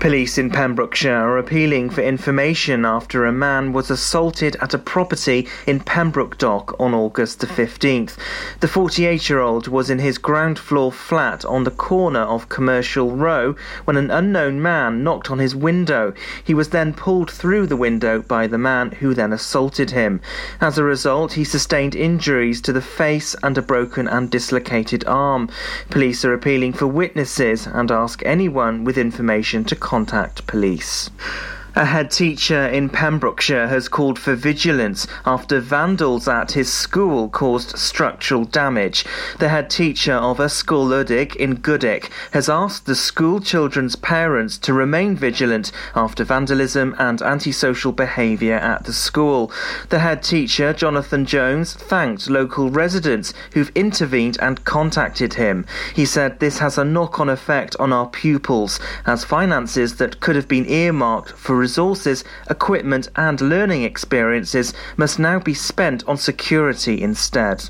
Police in Pembrokeshire are appealing for information after a man was assaulted at a property in Pembroke Dock on August the 15th. The 48 year old was in his ground floor flat on the corner of Commercial Row when an unknown man knocked on his window. He was then pulled through the window by the man who then assaulted him. As a result, he sustained injuries to the face and a broken and dislocated arm. Police are appealing for witnesses and ask anyone with information to contact police. A head teacher in Pembrokeshire has called for vigilance after vandals at his school caused structural damage. The head teacher of Ysgol Udig in Goodwick has asked the school children's parents to remain vigilant after vandalism and antisocial behaviour at the school. The head teacher, Jonathan Jones, thanked local residents who've intervened and contacted him. He said this has a knock on effect on our pupils, as finances that could have been earmarked for resources, equipment, and learning experiences must now be spent on security instead.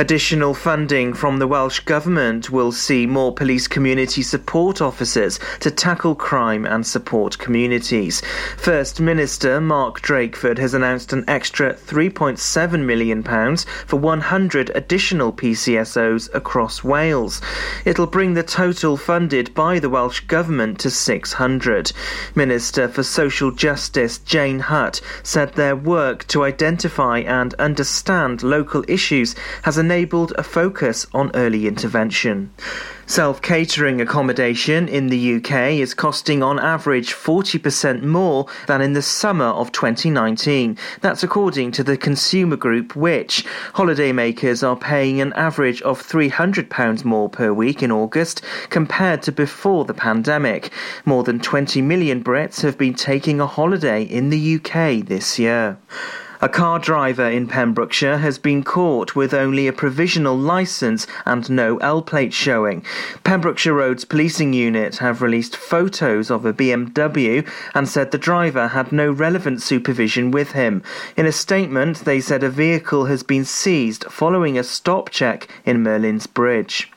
Additional funding from the Welsh Government will see more police community support officers to tackle crime and support communities. First Minister Mark Drakeford has announced an extra £3.7 million for 100 additional PCSOs across Wales. It'll bring the total funded by the Welsh Government to 600. Minister for Social Justice Jane Hutt said their work to identify and understand local issues has enabled a focus on early intervention. Self catering accommodation in the UK is costing on average 40% more than in the summer of 2019. That's according to the consumer group Which. Holidaymakers are paying an average of £300 more per week in August compared to before the pandemic. More than 20 million Brits have been taking a holiday in the UK this year. A car driver in Pembrokeshire has been caught with only a provisional licence and no L plate showing. Pembrokeshire Roads Policing Unit have released photos of a BMW and said the driver had no relevant supervision with him. In a statement, they said a vehicle has been seized following a stop check in Merlin's Bridge.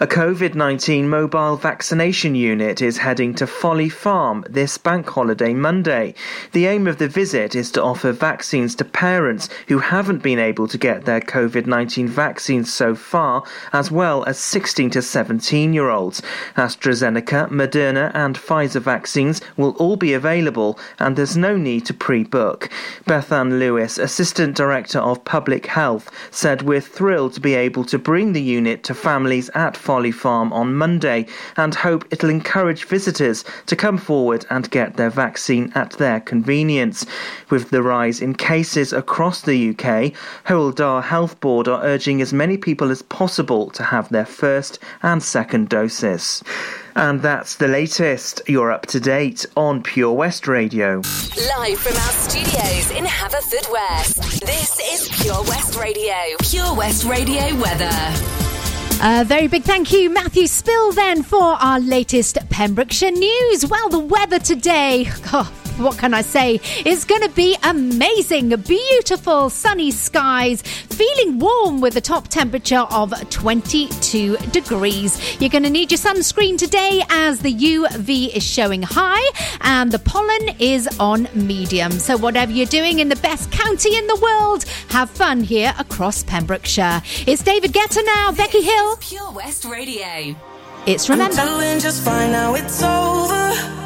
A COVID 19 mobile vaccination unit is heading to Folly Farm this bank holiday Monday. The aim of the visit is to offer vaccines to parents who haven't been able to get their COVID 19 vaccines so far, as well as 16 to 17 year olds. AstraZeneca, Moderna, and Pfizer vaccines will all be available, and there's no need to pre book. Bethan Lewis, Assistant Director of Public Health, said we're thrilled to be able to bring the unit to families at Folly Farm on Monday and hope it'll encourage visitors to come forward and get their vaccine at their convenience. With the rise in cases across the UK, Hywel Dda Health Board are urging as many people as possible to have their first and second doses. And that's the latest. You're up to date on Pure West Radio. Live from our studios in Haverfordwest, this is Pure West Radio. Pure West Radio weather. A very big thank you, Matthew Spill, then, for our latest Pembrokeshire news. Well, the weather today. Oh, what can I say? It's going to be amazing. Beautiful sunny skies, feeling warm with a top temperature of 22 degrees. You're going to need your sunscreen today as the UV is showing high and the pollen is on medium. So, whatever you're doing in the best county in the world, have fun here across Pembrokeshire. It's David Guetta now, Becky Hill. Pure West Radio. It's Remember. I'm doing just fine now, it's over.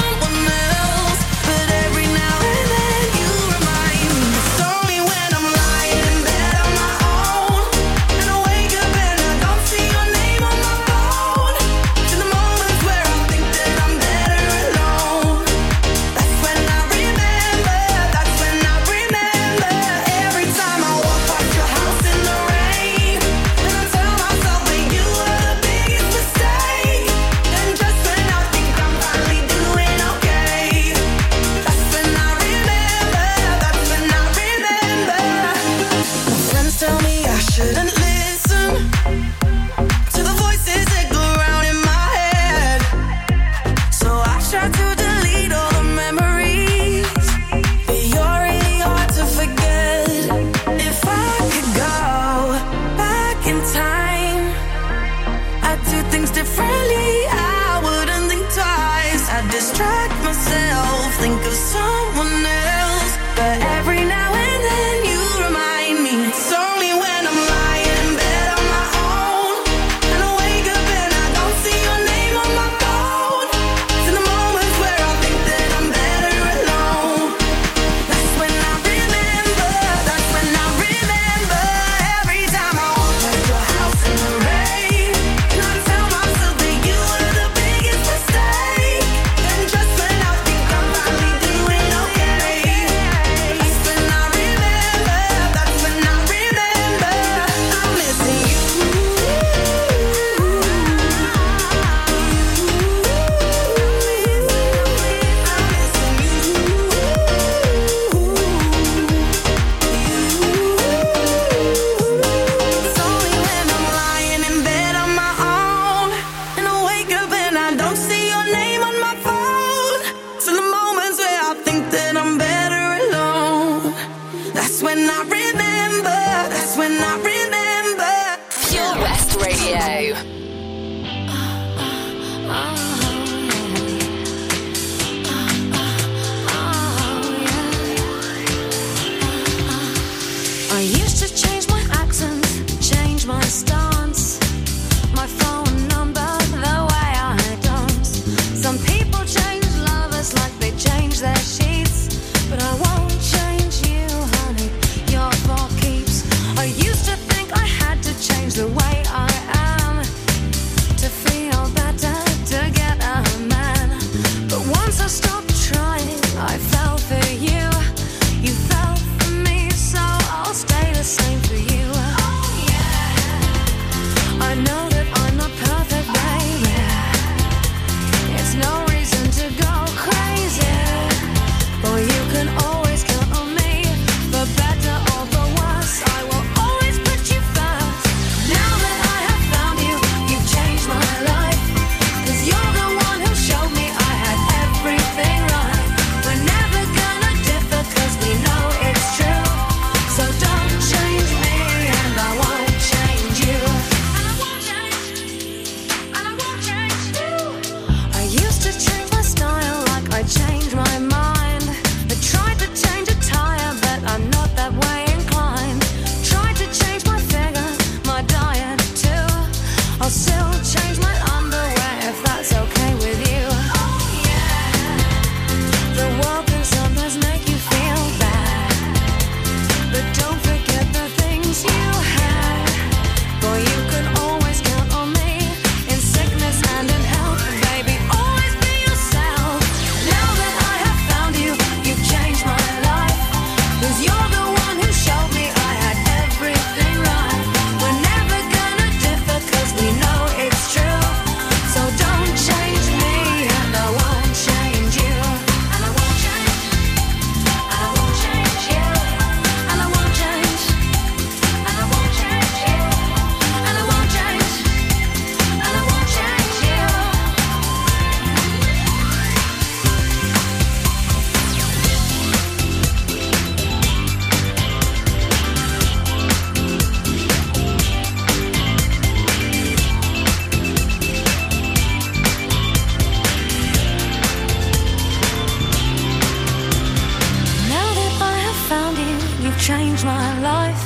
changed my life.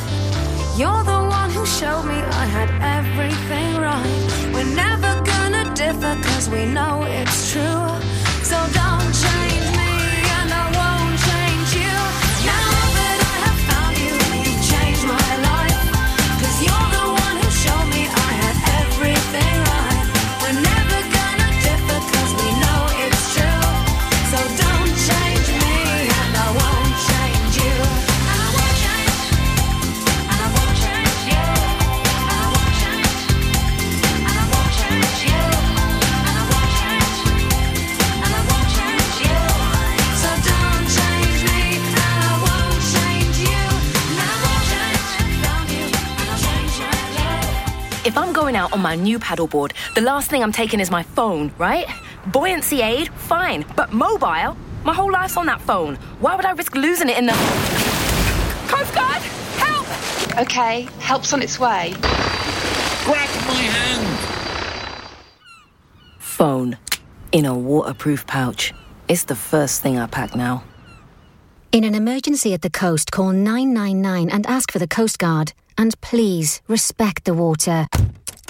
You're the one who showed me I had everything right. We're never gonna differ cause we know it's true. So don't change on my new paddleboard, the last thing I'm taking is my phone, right? Buoyancy aid, fine. But mobile? My whole life's on that phone. Why would I risk losing it in the. Coast Guard! Help! Okay, help's on its way. Grab my hand! Phone. In a waterproof pouch. It's the first thing I pack now. In an emergency at the coast, call 999 and ask for the Coast Guard. And please respect the water.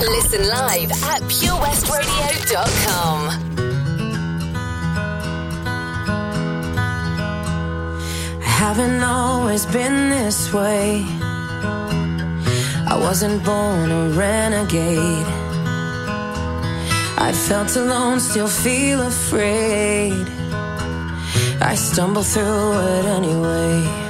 Listen live at purewestradio.com. I haven't always been this way. I wasn't born a renegade. I felt alone, still feel afraid. I stumble through it anyway.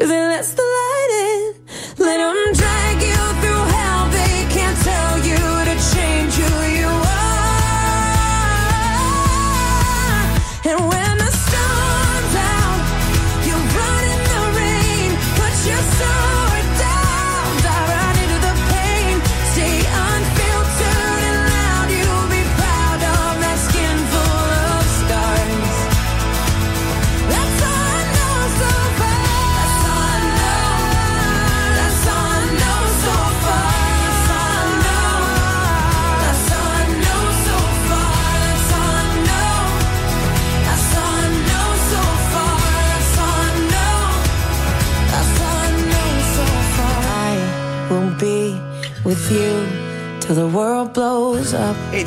Cause it lets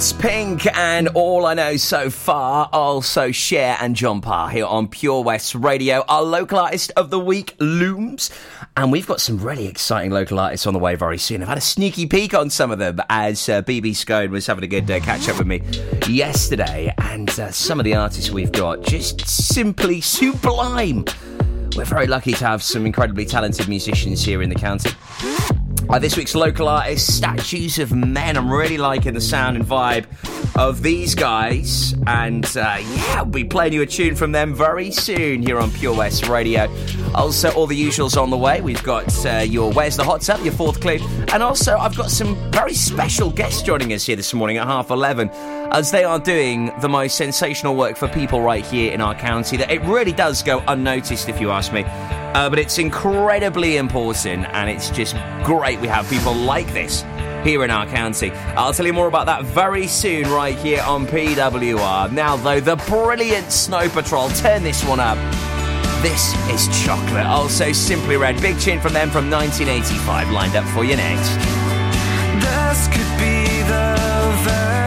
It's Pink and all I know so far. Also, Cher and John Parr here on Pure West Radio. Our local artist of the week looms, and we've got some really exciting local artists on the way very soon. I've had a sneaky peek on some of them as uh, BB Scone was having a good uh, catch up with me yesterday, and uh, some of the artists we've got just simply sublime. We're very lucky to have some incredibly talented musicians here in the county. Uh, this week's local artist, Statues of Men. I'm really liking the sound and vibe of these guys. And uh, yeah, I'll be playing you a tune from them very soon here on Pure West Radio. Also, all the usuals on the way. We've got uh, your Where's the Hot Tub, your fourth clue. And also, I've got some very special guests joining us here this morning at half 11 as they are doing the most sensational work for people right here in our county that it really does go unnoticed, if you ask me. Uh, but it's incredibly important, and it's just great we have people like this here in our county. I'll tell you more about that very soon, right here on PWR. Now, though, the brilliant Snow Patrol, turn this one up. This is Chocolate, also Simply Red. Big tune from them from 1985, lined up for you next. This could be the very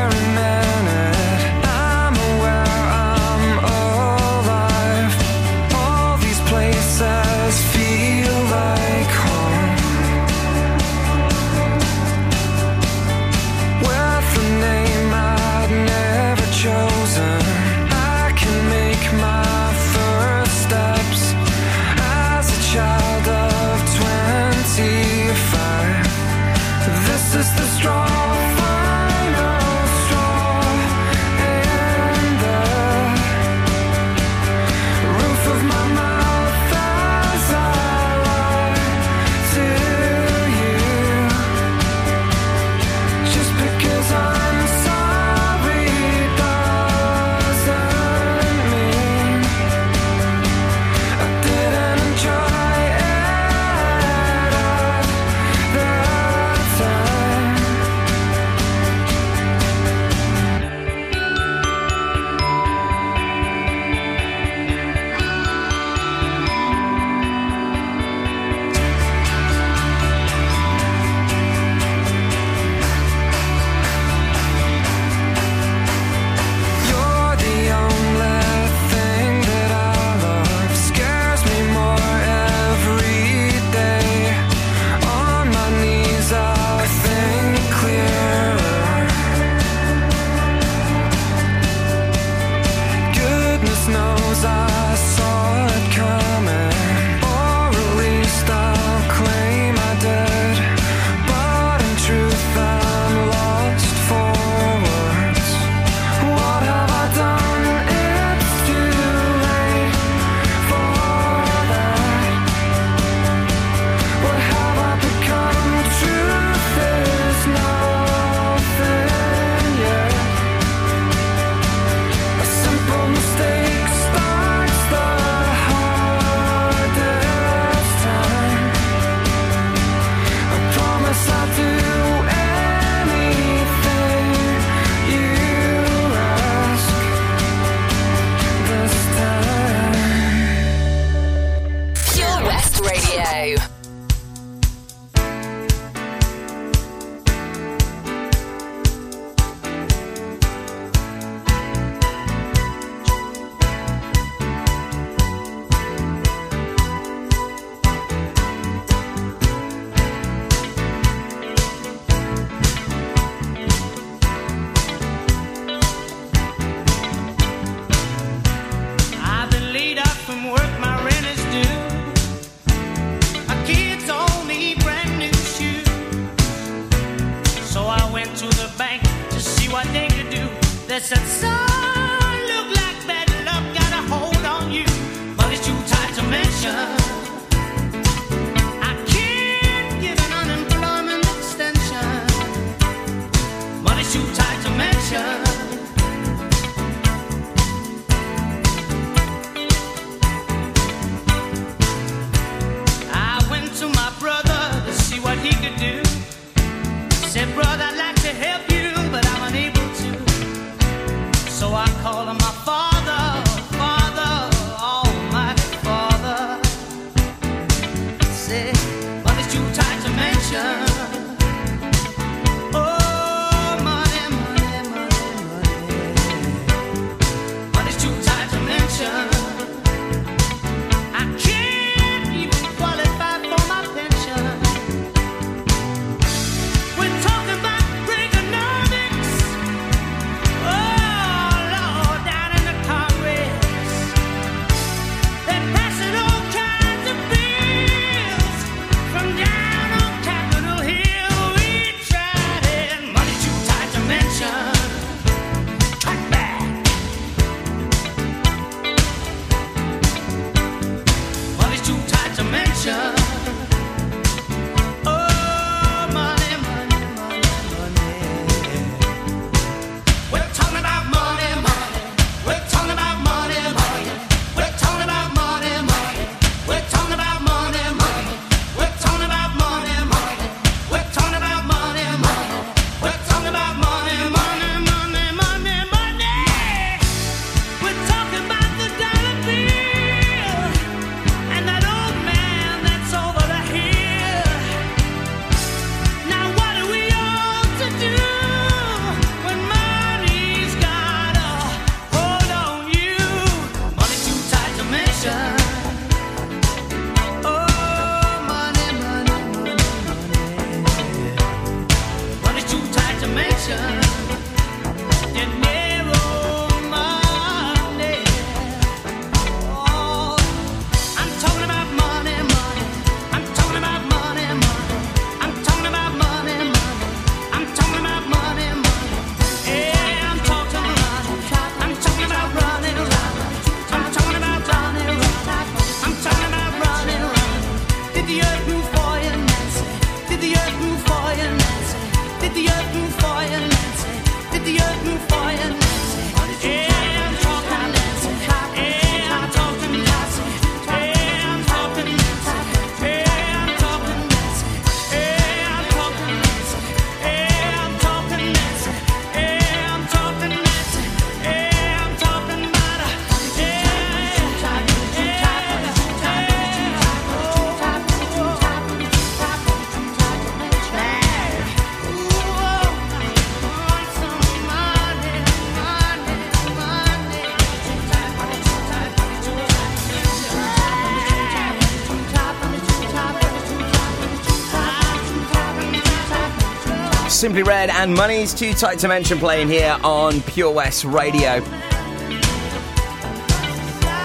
Simply Red and Money's Too Tight to Mention playing here on Pure West Radio.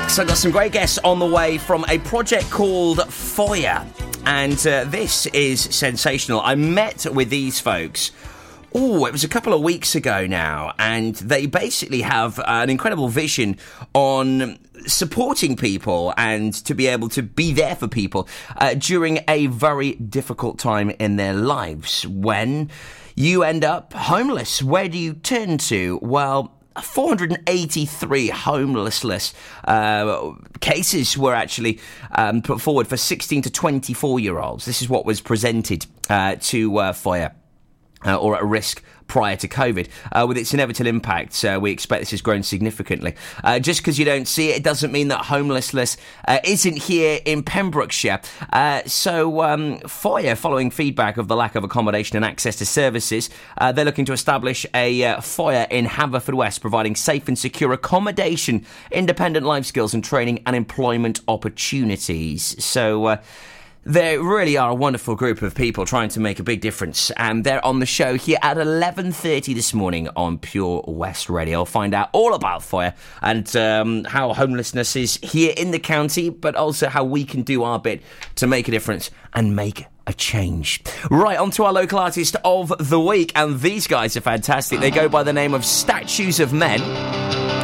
So I've got some great guests on the way from a project called Foyer. And uh, this is sensational. I met with these folks. Oh, it was a couple of weeks ago now, and they basically have an incredible vision on supporting people and to be able to be there for people uh, during a very difficult time in their lives. When you end up homeless, where do you turn to? Well, 483 homelessness uh, cases were actually um, put forward for 16 to 24 year olds. This is what was presented uh, to uh, Foyer. Uh, or at risk prior to COVID. Uh, with its inevitable impact, uh, we expect this has grown significantly. Uh, just because you don't see it, it doesn't mean that homelessness uh, isn't here in Pembrokeshire. Uh, so, um, Foyer, following feedback of the lack of accommodation and access to services, uh, they're looking to establish a uh, Foyer in Haverfordwest, providing safe and secure accommodation, independent life skills and training, and employment opportunities. So, they really are a wonderful group of people trying to make a big difference, and they're on the show here at 11:30 this morning on Pure West Radio. I'll find out all about fire and um, how homelessness is here in the county, but also how we can do our bit to make a difference and make a change. Right, on to our local artist of the week, and these guys are fantastic. They go by the name of Statues of Men.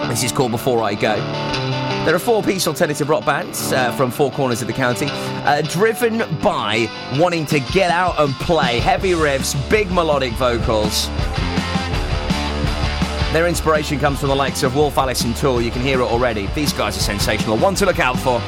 This is called Before I Go. There are four piece alternative rock bands uh, from four corners of the county, uh, driven by wanting to get out and play heavy riffs, big melodic vocals. Their inspiration comes from the likes of Wolf Alice and Tool. You can hear it already. These guys are sensational. One to look out for.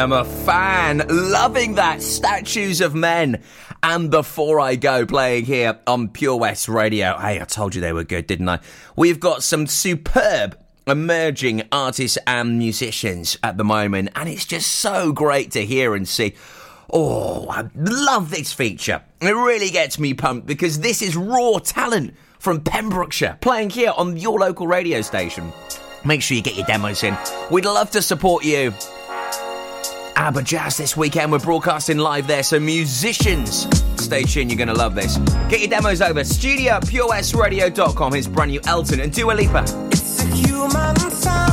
am a fan. Loving that. Statues of Men and Before I Go playing here on Pure West Radio. Hey, I told you they were good, didn't I? We've got some superb emerging artists and musicians at the moment, and it's just so great to hear and see. Oh, I love this feature. It really gets me pumped because this is raw talent from Pembrokeshire playing here on your local radio station. Make sure you get your demos in. We'd love to support you. Aberjazz this weekend. We're broadcasting live there, so musicians, stay tuned. You're going to love this. Get your demos over. Studio at purewestradio.com. Here's brand new Elton and Dua Lipa. It's a human sound.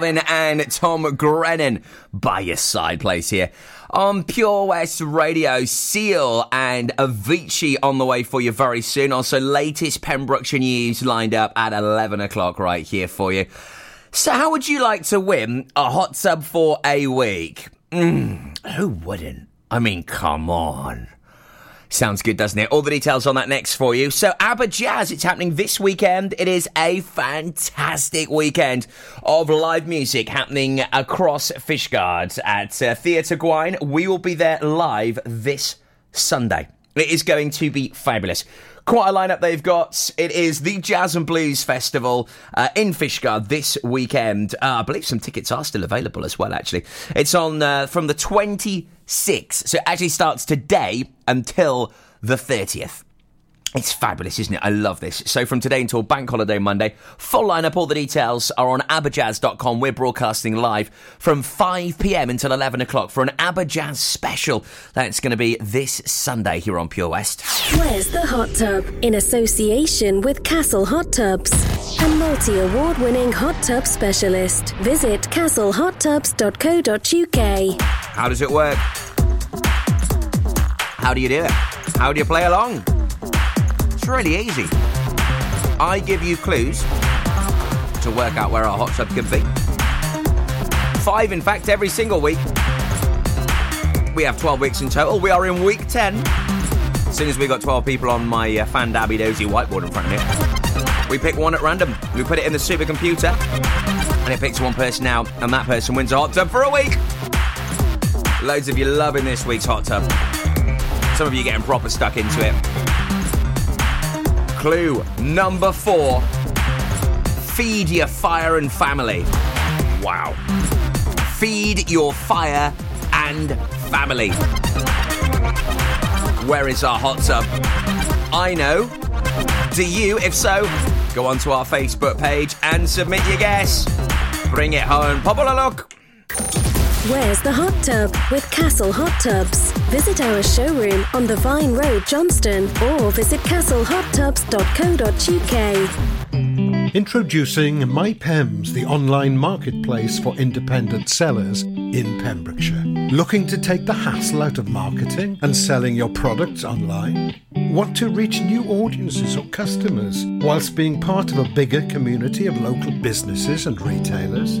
Calvin and Tom Grennan by your side place here on Pure West Radio. Seal and Avicii on the way for you very soon. Also, latest Pembrokeshire news lined up at 11 o'clock right here for you. So, how would you like to win a hot tub for a week? Mm, who wouldn't? I mean, come on. Sounds good, doesn't it? All the details on that next for you. So, Aberjazz, it's happening this weekend. It is a fantastic weekend of live music happening across Fishguard at uh, Theatr Gwaun. We will be there live this Sunday. It is going to be fabulous. Quite a lineup they've got. It is the Jazz and Blues Festival uh, in Fishguard this weekend. Uh, I believe some tickets are still available as well, actually. It's on uh, from the 26th, so it actually starts today until the 30th. It's fabulous, isn't it? I love this. So from today until Bank Holiday Monday, full lineup, all the details are on aberjazz.com. We're broadcasting live from 5pm until 11 o'clock for an Aberjazz special. That's going to be this Sunday here on Pure West. Where's the hot tub? In association with Castle Hot Tubs, a multi award winning hot tub specialist. Visit castlehottubs.co.uk. How does it work? How do you do it? How do you play along? Really easy. I give you clues to work out where our hot tub could be. Five, in fact, every single week. We have 12 weeks in total. We are in week 10. As soon as we got 12 people on my uh, fan dabby dozy whiteboard in front of me, we pick one at random. We put it in the supercomputer, and it picks one person out, and that person wins a hot tub for a week. Loads of you loving this week's hot tub. Some of you getting proper stuck into it. Clue number four feed your fire and family. Wow. Feed your fire and family. Where is our hot tub? I know. Do you? If so, go onto our Facebook page and submit your guess. Bring it home. Pop a look. Where's the hot tub with Castle Hot Tubs? Visit our showroom on the Vine Road, Johnston, or visit castlehottubs.co.uk. Introducing MyPems, the online marketplace for independent sellers in Pembrokeshire. Looking to take the hassle out of marketing and selling your products online? Want to reach new audiences or customers whilst being part of a bigger community of local businesses and retailers?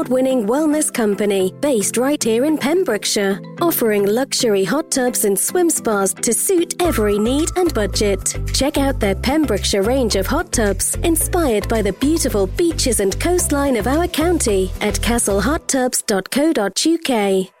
winning wellness company based right here in Pembrokeshire, offering luxury hot tubs and swim spas to suit every need and budget. Check out their Pembrokeshire range of hot tubs inspired by the beautiful beaches and coastline of our county at castlehottubs.co.uk.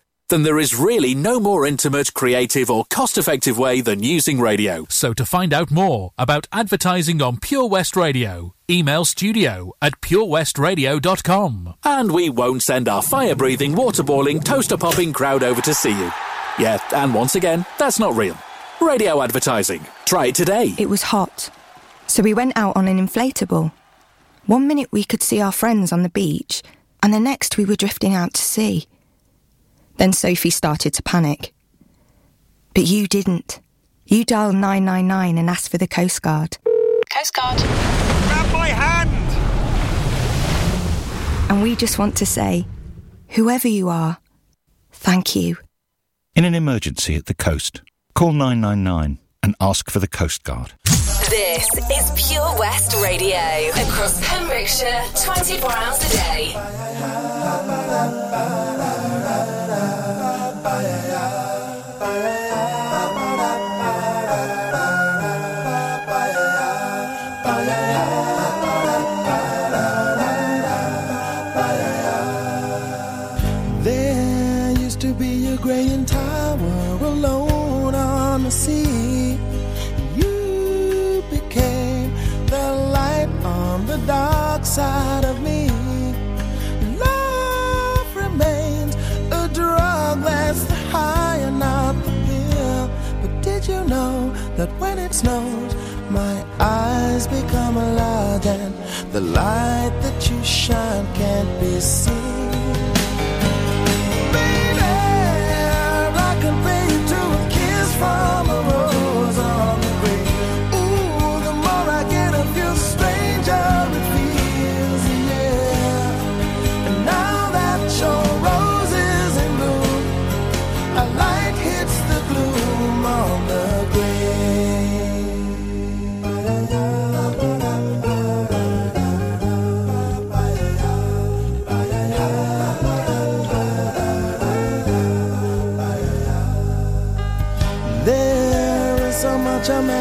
then there is really no more intimate, creative, or cost effective way than using radio. So to find out more about advertising on Pure West Radio, email studio at purewestradio.com. And we won't send our fire breathing, water boiling, toaster popping crowd over to see you. Yeah, and once again, that's not real. Radio advertising. Try it today. It was hot, so we went out on an inflatable. One minute we could see our friends on the beach, and the next we were drifting out to sea. Then Sophie started to panic. But you didn't. You dialed 999 and asked for the Coast Guard. Coast Guard. Grab my hand! And we just want to say, whoever you are, thank you. In an emergency at the coast, call 999 and ask for the Coast Guard. This is Pure West Radio. Across Pembrokeshire, 24 hours a day. And the light that you shine can't be seen?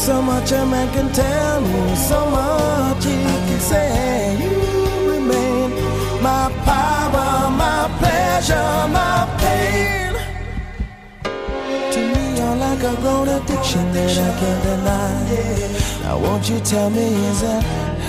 So much a man can tell me, so much he can say. You remain my power, my pleasure, my pain. To me, you're like a grown addiction that I can't deny. Now, won't you tell me, is that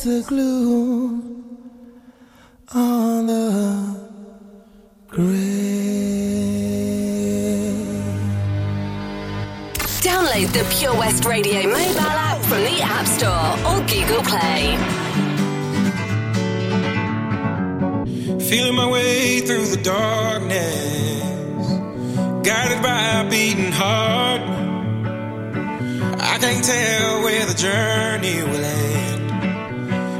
Hits the glue on the Download the Pure West Radio mobile app from the App Store or Google Play. Feeling my way through the darkness, guided by a beating heart. I can't tell where the journey will end,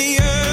So wake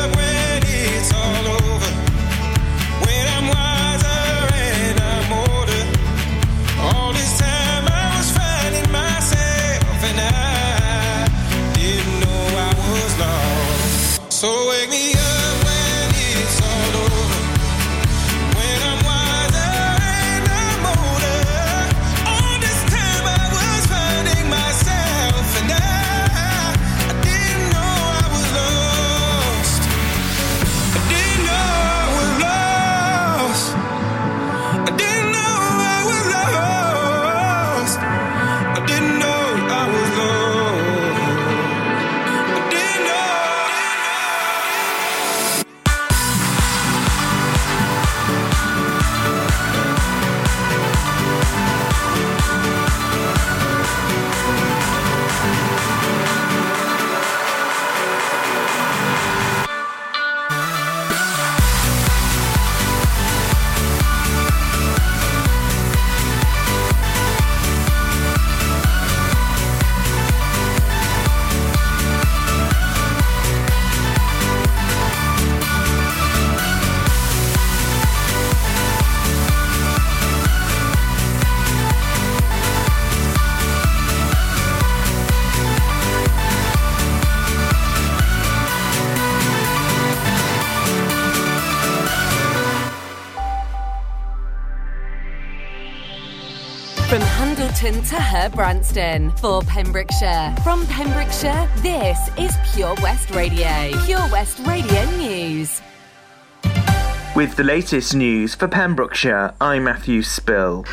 to Herbrandston for Pembrokeshire. From Pembrokeshire, this is Pure West Radio. Pure West Radio News. With the latest news for Pembrokeshire, I'm Matthew Spill.